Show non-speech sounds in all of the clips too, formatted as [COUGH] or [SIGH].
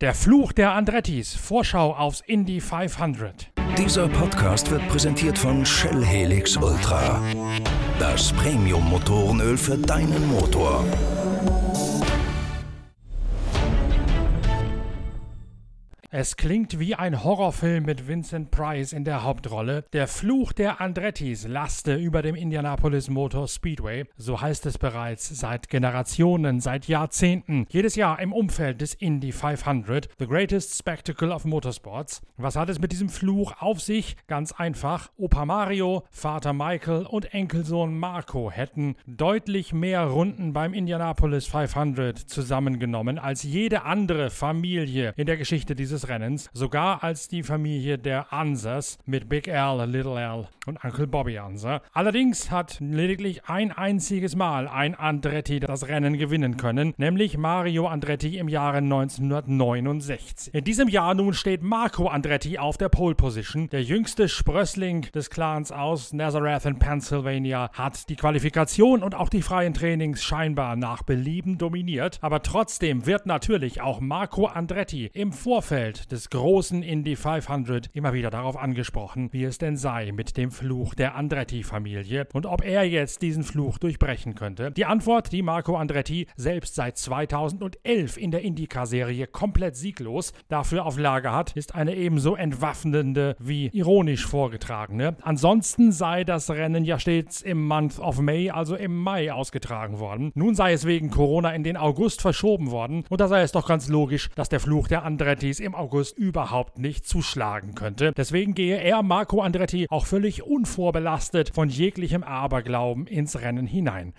Der Fluch der Andrettis. Vorschau aufs Indy 500. Dieser Podcast wird präsentiert von Shell Helix Ultra. Das Premium-Motorenöl für deinen Motor. Es klingt wie ein Horrorfilm mit Vincent Price in der Hauptrolle. Der Fluch der Andrettis laste über dem Indianapolis Motor Speedway. So heißt es bereits seit Generationen, seit Jahrzehnten. Jedes Jahr im Umfeld des Indy 500, the greatest spectacle of motorsports. Was hat es mit diesem Fluch auf sich? Ganz einfach. Opa Mario, Vater Michael und Enkelsohn Marco hätten deutlich mehr Runden beim Indianapolis 500 zusammengenommen als jede andere Familie in der Geschichte dieses des Rennens, sogar als die Familie der Ansers mit Big Al, Little Al und Uncle Bobby Anser. Allerdings hat lediglich ein einziges Mal ein Andretti das Rennen gewinnen können, nämlich Mario Andretti im Jahre 1969. In diesem Jahr nun steht Marco Andretti auf der Pole Position. Der jüngste Sprössling des Clans aus Nazareth in Pennsylvania hat die Qualifikation und auch die freien Trainings scheinbar nach Belieben dominiert, aber trotzdem wird natürlich auch Marco Andretti im Vorfeld Umfeld des großen Indy 500 immer wieder darauf angesprochen, wie es denn sei mit dem Fluch der Andretti-Familie und ob er jetzt diesen Fluch durchbrechen könnte. Die Antwort, die Marco Andretti selbst seit 2011 in der IndyCar-Serie komplett sieglos dafür auf Lager hat, ist eine ebenso entwaffnende wie ironisch vorgetragene. Ansonsten sei das Rennen ja stets im Month of May, also im Mai, ausgetragen worden. Nun sei es wegen Corona in den August verschoben worden und da sei es doch ganz logisch, dass der Fluch der Andrettis im August überhaupt nicht zuschlagen könnte. Deswegen gehe er, Marco Andretti, auch völlig unvorbelastet von jeglichem Aberglauben ins Rennen hinein.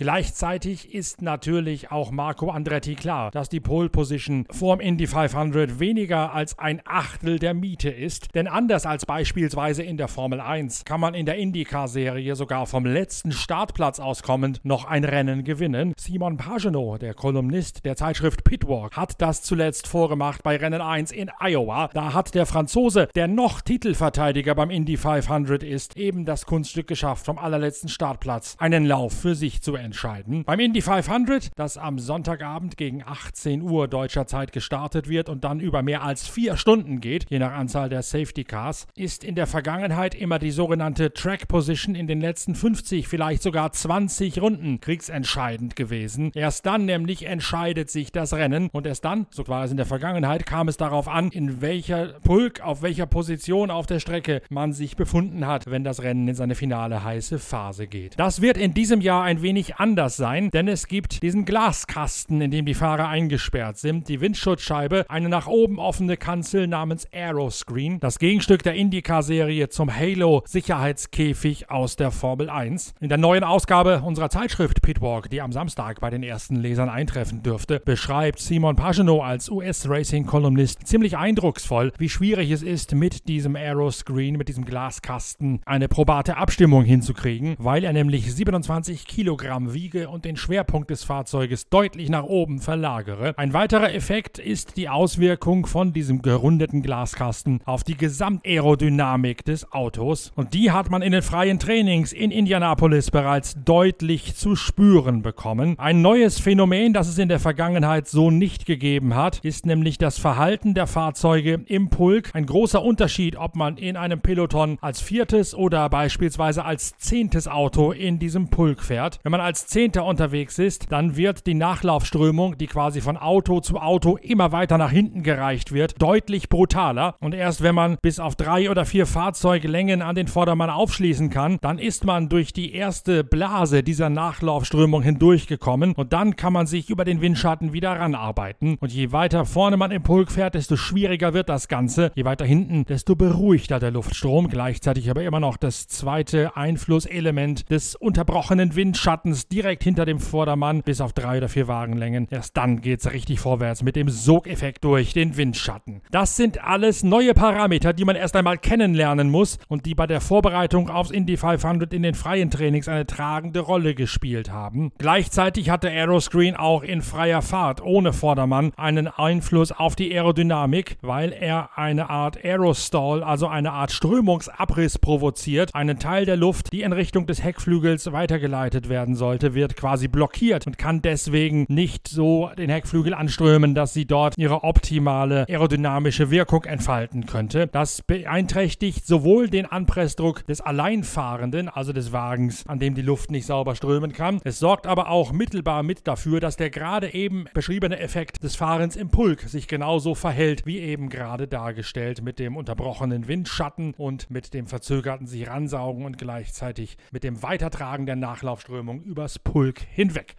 Gleichzeitig ist natürlich auch Marco Andretti klar, dass die Pole Position vorm Indy 500 weniger als ein Achtel der Miete ist, denn anders als beispielsweise in der Formel 1 kann man in der IndyCar-Serie sogar vom letzten Startplatz auskommend noch ein Rennen gewinnen. Simon Pagenaud, der Kolumnist der Zeitschrift Pitwalk, hat das zuletzt vorgemacht bei Rennen 1 in Iowa. Da hat der Franzose, der noch Titelverteidiger beim Indy 500 ist, eben das Kunststück geschafft, vom allerletzten Startplatz einen Lauf für sich zu entdecken entscheiden. Beim Indy 500, das am Sonntagabend gegen 18 Uhr deutscher Zeit gestartet wird und dann über mehr als vier Stunden geht, je nach Anzahl der Safety Cars, ist in der Vergangenheit immer die sogenannte Track Position in den letzten 50, vielleicht sogar 20 Runden kriegsentscheidend gewesen. Erst dann nämlich entscheidet sich das Rennen und erst dann, so war es in der Vergangenheit, kam es darauf an, in welcher Pulk, auf welcher Position auf der Strecke man sich befunden hat, wenn das Rennen in seine finale heiße Phase geht. Das wird in diesem Jahr ein wenig anders sein, denn es gibt diesen Glaskasten, in dem die Fahrer eingesperrt sind, die Windschutzscheibe, eine nach oben offene Kanzel namens Aeroscreen, das Gegenstück der IndyCar-Serie zum Halo-Sicherheitskäfig aus der Formel 1. In der neuen Ausgabe unserer Zeitschrift Pitwalk, die am Samstag bei den ersten Lesern eintreffen dürfte, beschreibt Simon Pagenaud als US-Racing-Kolumnist ziemlich eindrucksvoll, wie schwierig es ist, mit diesem Aeroscreen, mit diesem Glaskasten eine probate Abstimmung hinzukriegen, weil er nämlich 27 Kilogramm wiege und den Schwerpunkt des Fahrzeuges deutlich nach oben verlagere. Ein weiterer Effekt ist die Auswirkung von diesem gerundeten Glaskasten auf die Gesamtaerodynamik des Autos. Und die hat man in den freien Trainings in Indianapolis bereits deutlich zu spüren bekommen. Ein neues Phänomen, das es in der Vergangenheit so nicht gegeben hat, ist nämlich das Verhalten der Fahrzeuge im Pulk. Ein großer Unterschied, ob man in einem Peloton als viertes oder beispielsweise als zehntes Auto in diesem Pulk fährt. Wenn man als Zehnter unterwegs ist, dann wird die Nachlaufströmung, die quasi von Auto zu Auto immer weiter nach hinten gereicht wird, deutlich brutaler. Und erst wenn man bis auf drei oder vier Fahrzeuglängen an den Vordermann aufschließen kann, dann ist man durch die erste Blase dieser Nachlaufströmung hindurchgekommen und dann kann man sich über den Windschatten wieder ranarbeiten. Und je weiter vorne man im Pulk fährt, desto schwieriger wird das Ganze. Je weiter hinten, desto beruhigter der Luftstrom. Gleichzeitig aber immer noch das zweite Einflusselement des unterbrochenen Windschattens direkt hinter dem Vordermann bis auf drei oder vier Wagenlängen. Erst dann geht es richtig vorwärts mit dem Sogeffekt durch den Windschatten. Das sind alles neue Parameter, die man erst einmal kennenlernen muss und die bei der Vorbereitung aufs Indy 500 in den freien Trainings eine tragende Rolle gespielt haben. Gleichzeitig hatte Aeroscreen auch in freier Fahrt ohne Vordermann einen Einfluss auf die Aerodynamik, weil er eine Art Aerostall, also eine Art Strömungsabriss provoziert, einen Teil der Luft, die in Richtung des Heckflügels weitergeleitet werden soll sollte, wird quasi blockiert und kann deswegen nicht so den Heckflügel anströmen, dass sie dort ihre optimale aerodynamische Wirkung entfalten könnte. Das beeinträchtigt sowohl den Anpressdruck des Alleinfahrenden, also des Wagens, an dem die Luft nicht sauber strömen kann. Es sorgt aber auch mittelbar mit dafür, dass der gerade eben beschriebene Effekt des Fahrens im Pulk sich genauso verhält, wie eben gerade dargestellt, mit dem unterbrochenen Windschatten und mit dem verzögerten sich ransaugen und gleichzeitig mit dem Weitertragen der Nachlaufströmung übers Pulk hinweg.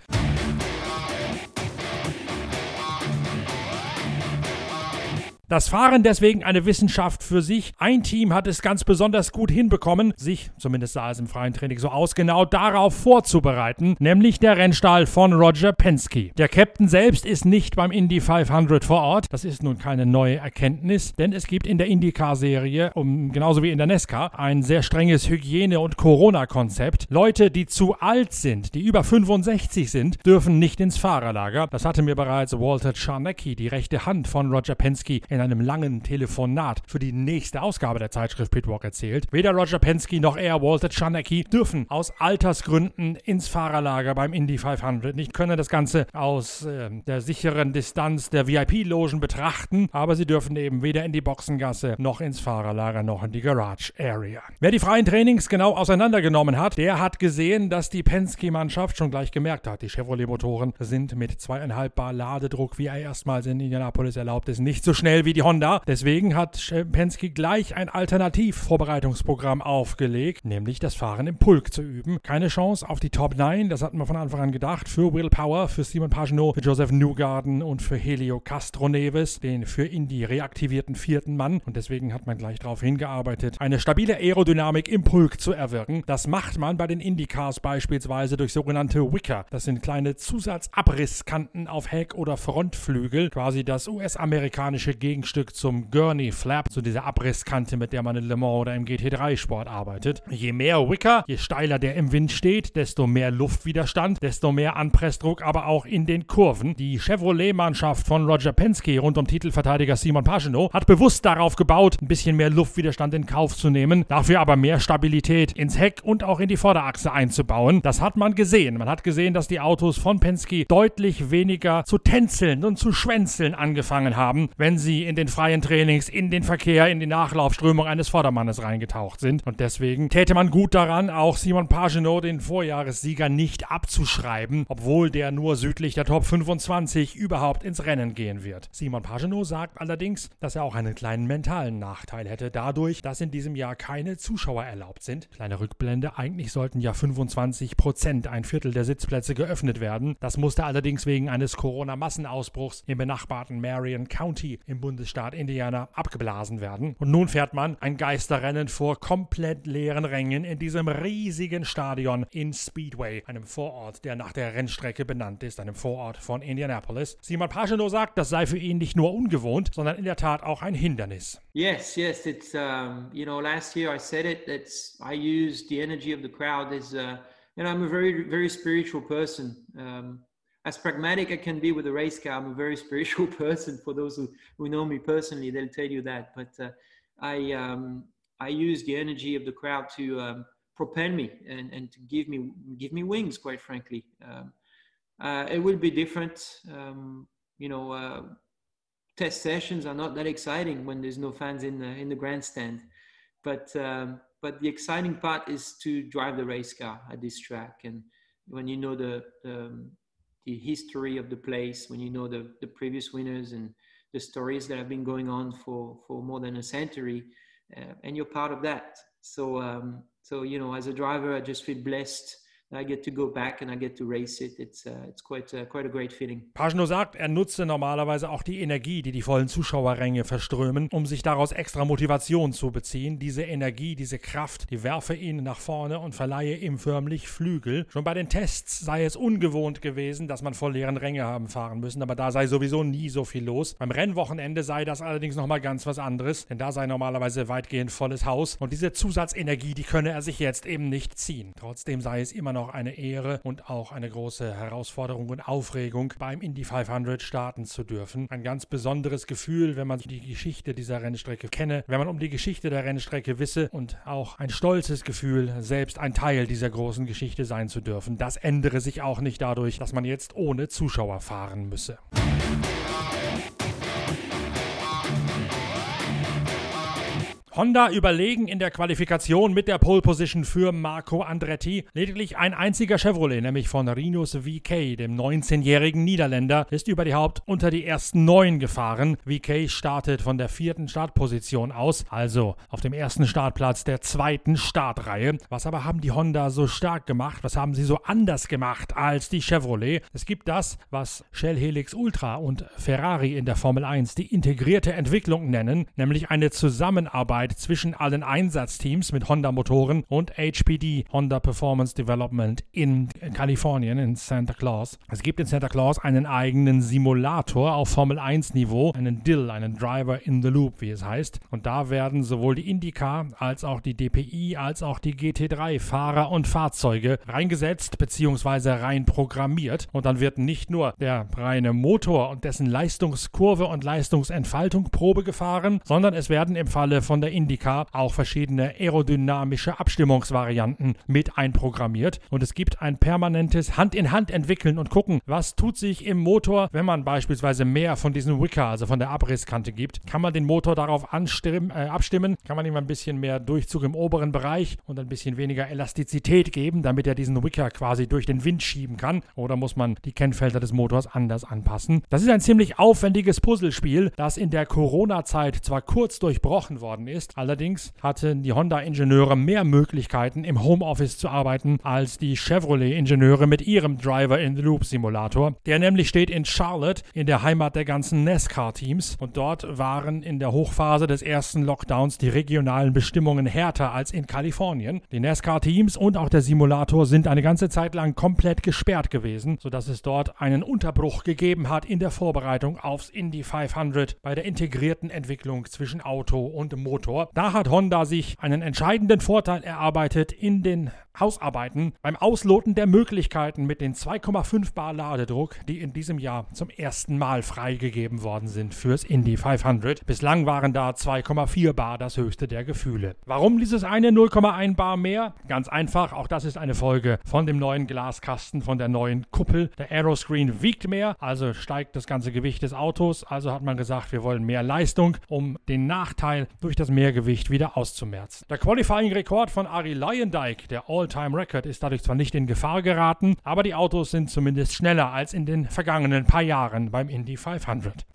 Das Fahren deswegen eine Wissenschaft für sich. Ein Team hat es ganz besonders gut hinbekommen, sich, zumindest sah es im freien Training so aus, genau darauf vorzubereiten, nämlich der Rennstall von Roger Penske. Der Captain selbst ist nicht beim Indy 500 vor Ort. Das ist nun keine neue Erkenntnis, denn es gibt in der IndyCar-Serie, um, genauso wie in der NESCAR, ein sehr strenges Hygiene- und Corona-Konzept. Leute, die zu alt sind, die über 65 sind, dürfen nicht ins Fahrerlager. Das hatte mir bereits Walter Czarnecki, die rechte Hand von Roger Penske, in in einem langen Telefonat für die nächste Ausgabe der Zeitschrift Pitwalk erzählt. Weder Roger Penske noch er, Walter Czarnecki, dürfen aus Altersgründen ins Fahrerlager beim Indy 500. Nicht können das Ganze aus äh, der sicheren Distanz der VIP-Logen betrachten, aber sie dürfen eben weder in die Boxengasse noch ins Fahrerlager noch in die Garage Area. Wer die freien Trainings genau auseinandergenommen hat, der hat gesehen, dass die Penske-Mannschaft schon gleich gemerkt hat, die Chevrolet-Motoren sind mit zweieinhalb Bar Ladedruck, wie er erstmals in Indianapolis erlaubt ist, nicht so schnell wie wie die Honda. Deswegen hat Penske gleich ein Alternativvorbereitungsprogramm aufgelegt, nämlich das Fahren im Pulk zu üben. Keine Chance auf die Top 9, das hatten wir von Anfang an gedacht, für Will Power, für Simon Pagenaud, für Joseph Newgarden und für Helio Castro Neves, den für Indy reaktivierten vierten Mann. Und deswegen hat man gleich darauf hingearbeitet, eine stabile Aerodynamik im Pulk zu erwirken. Das macht man bei den Indycars beispielsweise durch sogenannte Wicker. Das sind kleine Zusatzabrisskanten auf Heck- oder Frontflügel, quasi das US-amerikanische Gegen Gegenstück zum Gurney Flap, zu dieser Abrisskante, mit der man in Le Mans oder im GT3-Sport arbeitet. Je mehr Wicker, je steiler der im Wind steht, desto mehr Luftwiderstand, desto mehr Anpressdruck, aber auch in den Kurven. Die Chevrolet-Mannschaft von Roger Penske rund um Titelverteidiger Simon Pagenaud hat bewusst darauf gebaut, ein bisschen mehr Luftwiderstand in Kauf zu nehmen, dafür aber mehr Stabilität ins Heck und auch in die Vorderachse einzubauen. Das hat man gesehen. Man hat gesehen, dass die Autos von Penske deutlich weniger zu tänzeln und zu schwänzeln angefangen haben, wenn sie in den freien Trainings in den Verkehr, in die Nachlaufströmung eines Vordermannes reingetaucht sind. Und deswegen täte man gut daran, auch Simon Pagenaud, den Vorjahressieger, nicht abzuschreiben, obwohl der nur südlich der Top 25 überhaupt ins Rennen gehen wird. Simon Pagenaud sagt allerdings, dass er auch einen kleinen mentalen Nachteil hätte, dadurch, dass in diesem Jahr keine Zuschauer erlaubt sind. Kleine Rückblende, eigentlich sollten ja 25 Prozent, ein Viertel der Sitzplätze geöffnet werden. Das musste allerdings wegen eines Corona-Massenausbruchs im benachbarten Marion County im Bundesstaat Bundesstaat Indiana abgeblasen werden. Und nun fährt man ein Geisterrennen vor komplett leeren Rängen in diesem riesigen Stadion in Speedway, einem Vorort, der nach der Rennstrecke benannt ist, einem Vorort von Indianapolis. Simon Pagenaud sagt, das sei für ihn nicht nur ungewohnt, sondern in der Tat auch ein Hindernis. Yes, yes, it's um, you know, last year I said it. It's I used the energy of the crowd as, uh, you know, I'm a very, very spiritual person. Um, as pragmatic I can be with a race car. I'm a very [LAUGHS] spiritual person. For those who, who know me personally, they'll tell you that. But uh, I um, I use the energy of the crowd to um, propel me and, and to give me give me wings. Quite frankly, um, uh, it will be different. Um, you know, uh, test sessions are not that exciting when there's no fans in the in the grandstand. But um, but the exciting part is to drive the race car at this track and when you know the, the the history of the place, when you know the, the previous winners and the stories that have been going on for, for more than a century, uh, and you're part of that. So, um, so you know, as a driver, I just feel blessed I get to go back and I get to race it. It's, uh, it's quite, uh, quite a great feeling. Pagno sagt, er nutze normalerweise auch die Energie, die die vollen Zuschauerränge verströmen, um sich daraus extra Motivation zu beziehen. Diese Energie, diese Kraft, die werfe ihn nach vorne und verleihe ihm förmlich Flügel. Schon bei den Tests sei es ungewohnt gewesen, dass man vor leeren Ränge haben fahren müssen, aber da sei sowieso nie so viel los. Beim Rennwochenende sei das allerdings nochmal ganz was anderes, denn da sei normalerweise weitgehend volles Haus und diese Zusatzenergie, die könne er sich jetzt eben nicht ziehen. Trotzdem sei es immer noch noch eine Ehre und auch eine große Herausforderung und Aufregung, beim Indy 500 starten zu dürfen. Ein ganz besonderes Gefühl, wenn man die Geschichte dieser Rennstrecke kenne, wenn man um die Geschichte der Rennstrecke wisse und auch ein stolzes Gefühl, selbst ein Teil dieser großen Geschichte sein zu dürfen. Das ändere sich auch nicht dadurch, dass man jetzt ohne Zuschauer fahren müsse. Honda überlegen in der Qualifikation mit der Pole Position für Marco Andretti. Lediglich ein einziger Chevrolet, nämlich von Rinus VK, dem 19-jährigen Niederländer, ist über die Haupt unter die ersten neun gefahren. VK startet von der vierten Startposition aus, also auf dem ersten Startplatz der zweiten Startreihe. Was aber haben die Honda so stark gemacht? Was haben sie so anders gemacht als die Chevrolet? Es gibt das, was Shell Helix Ultra und Ferrari in der Formel 1 die integrierte Entwicklung nennen, nämlich eine Zusammenarbeit Zusammenarbeit zwischen allen Einsatzteams mit Honda-Motoren und HPD, Honda Performance Development in Kalifornien, in Santa Claus. Es gibt in Santa Claus einen eigenen Simulator auf Formel 1-Niveau, einen DIL, einen Driver in the Loop, wie es heißt. Und da werden sowohl die IndyCar als auch die DPI als auch die GT3 Fahrer und Fahrzeuge reingesetzt bzw. rein programmiert. Und dann wird nicht nur der reine Motor und dessen Leistungskurve und Leistungsentfaltung Probe gefahren, sondern es werden im Falle von der IndyCar auch verschiedene aerodynamische Abstimmungsvarianten mit einprogrammiert und es gibt ein permanentes Hand-in-Hand entwickeln und gucken, was tut sich im Motor, wenn man beispielsweise mehr von diesem Wicker, also von der Abrisskante gibt. Kann man den Motor darauf anstimmen, äh, abstimmen? Kann man ihm ein bisschen mehr Durchzug im oberen Bereich und ein bisschen weniger Elastizität geben, damit er diesen Wicker quasi durch den Wind schieben kann? Oder muss man die Kennfelder des Motors anders anpassen? Das ist ein ziemlich aufwendiges Puzzlespiel, das in der Corona-Zeit zwar kurz durchbrochen worden ist, ist. Allerdings hatten die Honda-Ingenieure mehr Möglichkeiten, im Homeoffice zu arbeiten, als die Chevrolet-Ingenieure mit ihrem Driver-in-the-Loop-Simulator. Der nämlich steht in Charlotte, in der Heimat der ganzen NASCAR-Teams. Und dort waren in der Hochphase des ersten Lockdowns die regionalen Bestimmungen härter als in Kalifornien. Die NASCAR-Teams und auch der Simulator sind eine ganze Zeit lang komplett gesperrt gewesen, sodass es dort einen Unterbruch gegeben hat in der Vorbereitung aufs Indy 500 bei der integrierten Entwicklung zwischen Auto und Motor. Motor. Da hat Honda sich einen entscheidenden Vorteil erarbeitet in den Hausarbeiten beim Ausloten der Möglichkeiten mit den 2,5 Bar Ladedruck, die in diesem Jahr zum ersten Mal freigegeben worden sind fürs Indy 500. Bislang waren da 2,4 Bar das höchste der Gefühle. Warum dieses eine 0,1 Bar mehr? Ganz einfach, auch das ist eine Folge von dem neuen Glaskasten, von der neuen Kuppel. Der Aeroscreen wiegt mehr, also steigt das ganze Gewicht des Autos. Also hat man gesagt, wir wollen mehr Leistung, um den Nachteil durch das Mehrgewicht wieder auszumerzen. Der Qualifying-Rekord von Ari Leyendijk, der All All-Time-Record ist dadurch zwar nicht in Gefahr geraten, aber die Autos sind zumindest schneller als in den vergangenen paar Jahren beim Indy 500.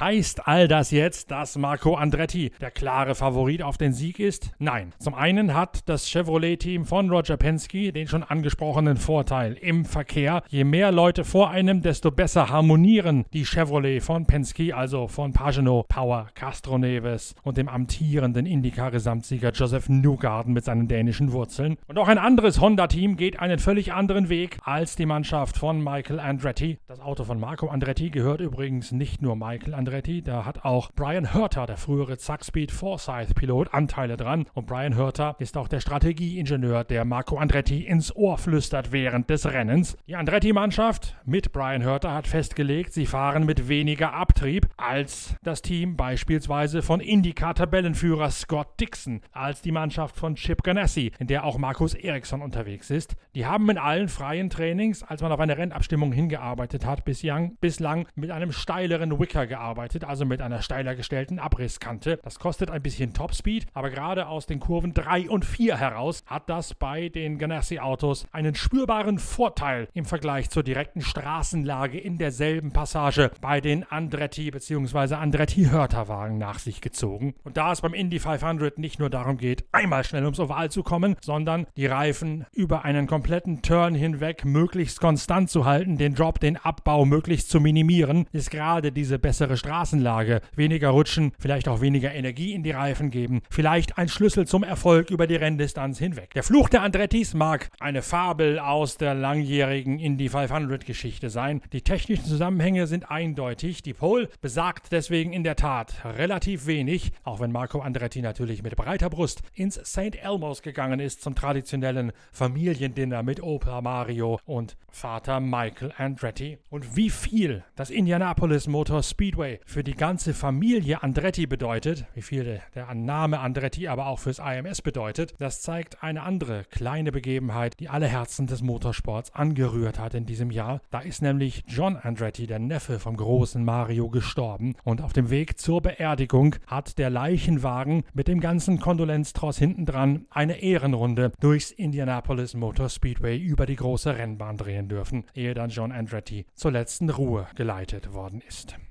Heißt all das jetzt, dass Marco Andretti der klare Favorit auf den Sieg ist? Nein. Zum einen hat das Chevrolet-Team von Roger Penske den schon angesprochenen Vorteil im Verkehr. Je mehr Leute vor einem, desto besser harmonieren die Chevrolet von Penske, also von Pagano, Power, Castro Neves und dem amtierenden IndyCar-Gesamtsieger Joseph Newgarden mit seinen dänischen Wurzeln. Und auch ein anderes Honda-Team geht einen völlig anderen Weg als die Mannschaft von Michael Andretti. Das Auto von Marco Andretti gehört übrigens nicht nur Michael Andretti, Andretti, da hat auch Brian Hurter, der frühere Zackspeed Forsyth Pilot, Anteile dran. Und Brian Hurter ist auch der Strategieingenieur, der Marco Andretti ins Ohr flüstert während des Rennens. Die Andretti-Mannschaft mit Brian Hurter hat festgelegt, sie fahren mit weniger Abtrieb als das Team beispielsweise von IndyCar-Tabellenführer Scott Dixon, als die Mannschaft von Chip Ganassi, in der auch Markus Eriksson unterwegs ist. Die haben in allen freien Trainings, als man auf eine Rennabstimmung hingearbeitet hat, bislang mit einem steileren Wicker gearbeitet gearbeitet, also mit einer steiler gestellten Abrisskante. Das kostet ein bisschen Topspeed, aber gerade aus den Kurven 3 und 4 heraus hat das bei den Ganassi-Autos einen spürbaren Vorteil im Vergleich zur direkten Straßenlage in derselben Passage bei den Andretti bzw. Andretti-Hörterwagen nach sich gezogen. Und da es beim Indy 500 nicht nur darum geht, einmal schnell ums Oval zu kommen, sondern die Reifen über einen kompletten Turn hinweg möglichst konstant zu halten, den Drop, den Abbau möglichst zu minimieren, ist gerade diese bessere Straßenlage Straßenlage, weniger Rutschen, vielleicht auch weniger Energie in die Reifen geben, vielleicht ein Schlüssel zum Erfolg über die Renndistanz hinweg. Der Fluch der Andrettis mag eine Fabel aus der langjährigen Indy 500 Geschichte sein. Die technischen Zusammenhänge sind eindeutig. Die Pole besagt deswegen in der Tat relativ wenig, auch wenn Marco Andretti natürlich mit breiter Brust ins St. Elmo's gegangen ist zum traditionellen Familiendinner mit Opa Mario und Vater Michael Andretti. Und wie viel das Indianapolis Motor Speedway für die ganze Familie Andretti bedeutet, wie viel der Name Andretti aber auch fürs IMS bedeutet, das zeigt eine andere kleine Begebenheit, die alle Herzen des Motorsports angerührt hat in diesem Jahr. Da ist nämlich John Andretti, der Neffe vom großen Mario, gestorben und auf dem Weg zur Beerdigung hat der Leichenwagen mit dem ganzen Kondolenztross hintendran eine Ehrenrunde durchs Indianapolis Motor Speedway über die große Rennbahn drehen dürfen, ehe dann John Andretti zur letzten Ruhe geleitet worden ist.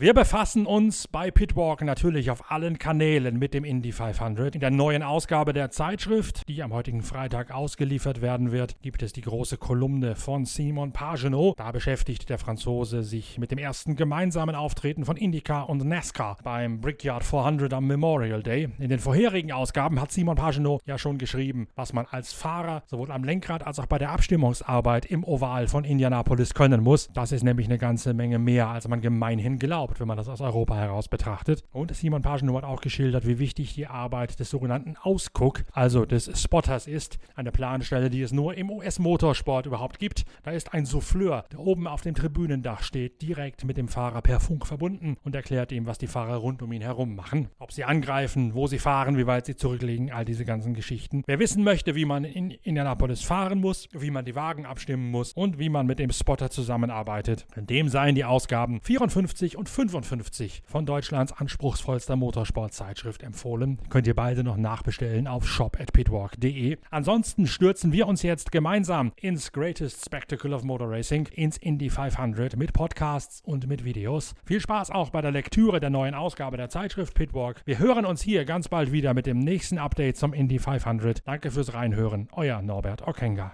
Wir befassen uns bei Pitwalk natürlich auf allen Kanälen mit dem Indy 500. In der neuen Ausgabe der Zeitschrift, die am heutigen Freitag ausgeliefert werden wird, gibt es die große Kolumne von Simon Pagenaud. Da beschäftigt der Franzose sich mit dem ersten gemeinsamen Auftreten von IndyCar und NASCAR beim Brickyard 400 am Memorial Day. In den vorherigen Ausgaben hat Simon Pagenaud ja schon geschrieben, was man als Fahrer sowohl am Lenkrad als auch bei der Abstimmungsarbeit im Oval von Indianapolis können muss. Das ist nämlich eine ganze Menge mehr, als man gemeinhin glaubt erlaubt, wenn man das aus Europa heraus betrachtet. Und Simon Pagenaud hat auch geschildert, wie wichtig die Arbeit des sogenannten Ausguck, also des Spotters ist. Eine Planstelle, die es nur im US-Motorsport überhaupt gibt. Da ist ein Souffleur, der oben auf dem Tribünendach steht, direkt mit dem Fahrer per Funk verbunden und erklärt ihm, was die Fahrer rund um ihn herum machen. Ob sie angreifen, wo sie fahren, wie weit sie zurücklegen, all diese ganzen Geschichten. Wer wissen möchte, wie man in Indianapolis fahren muss, wie man die Wagen abstimmen muss und wie man mit dem Spotter zusammenarbeitet, dem seien die Ausgaben 54 und 55 von Deutschlands anspruchsvollster Motorsportzeitschrift empfohlen. Könnt ihr beide noch nachbestellen auf shop@pitwalk.de. Ansonsten stürzen wir uns jetzt gemeinsam ins Greatest Spectacle of Motor Racing, ins Indy 500 mit Podcasts und mit Videos. Viel Spaß auch bei der Lektüre der neuen Ausgabe der Zeitschrift Pitwalk. Wir hören uns hier ganz bald wieder mit dem nächsten Update zum Indy 500. Danke fürs Reinhören. Euer Norbert Okenga.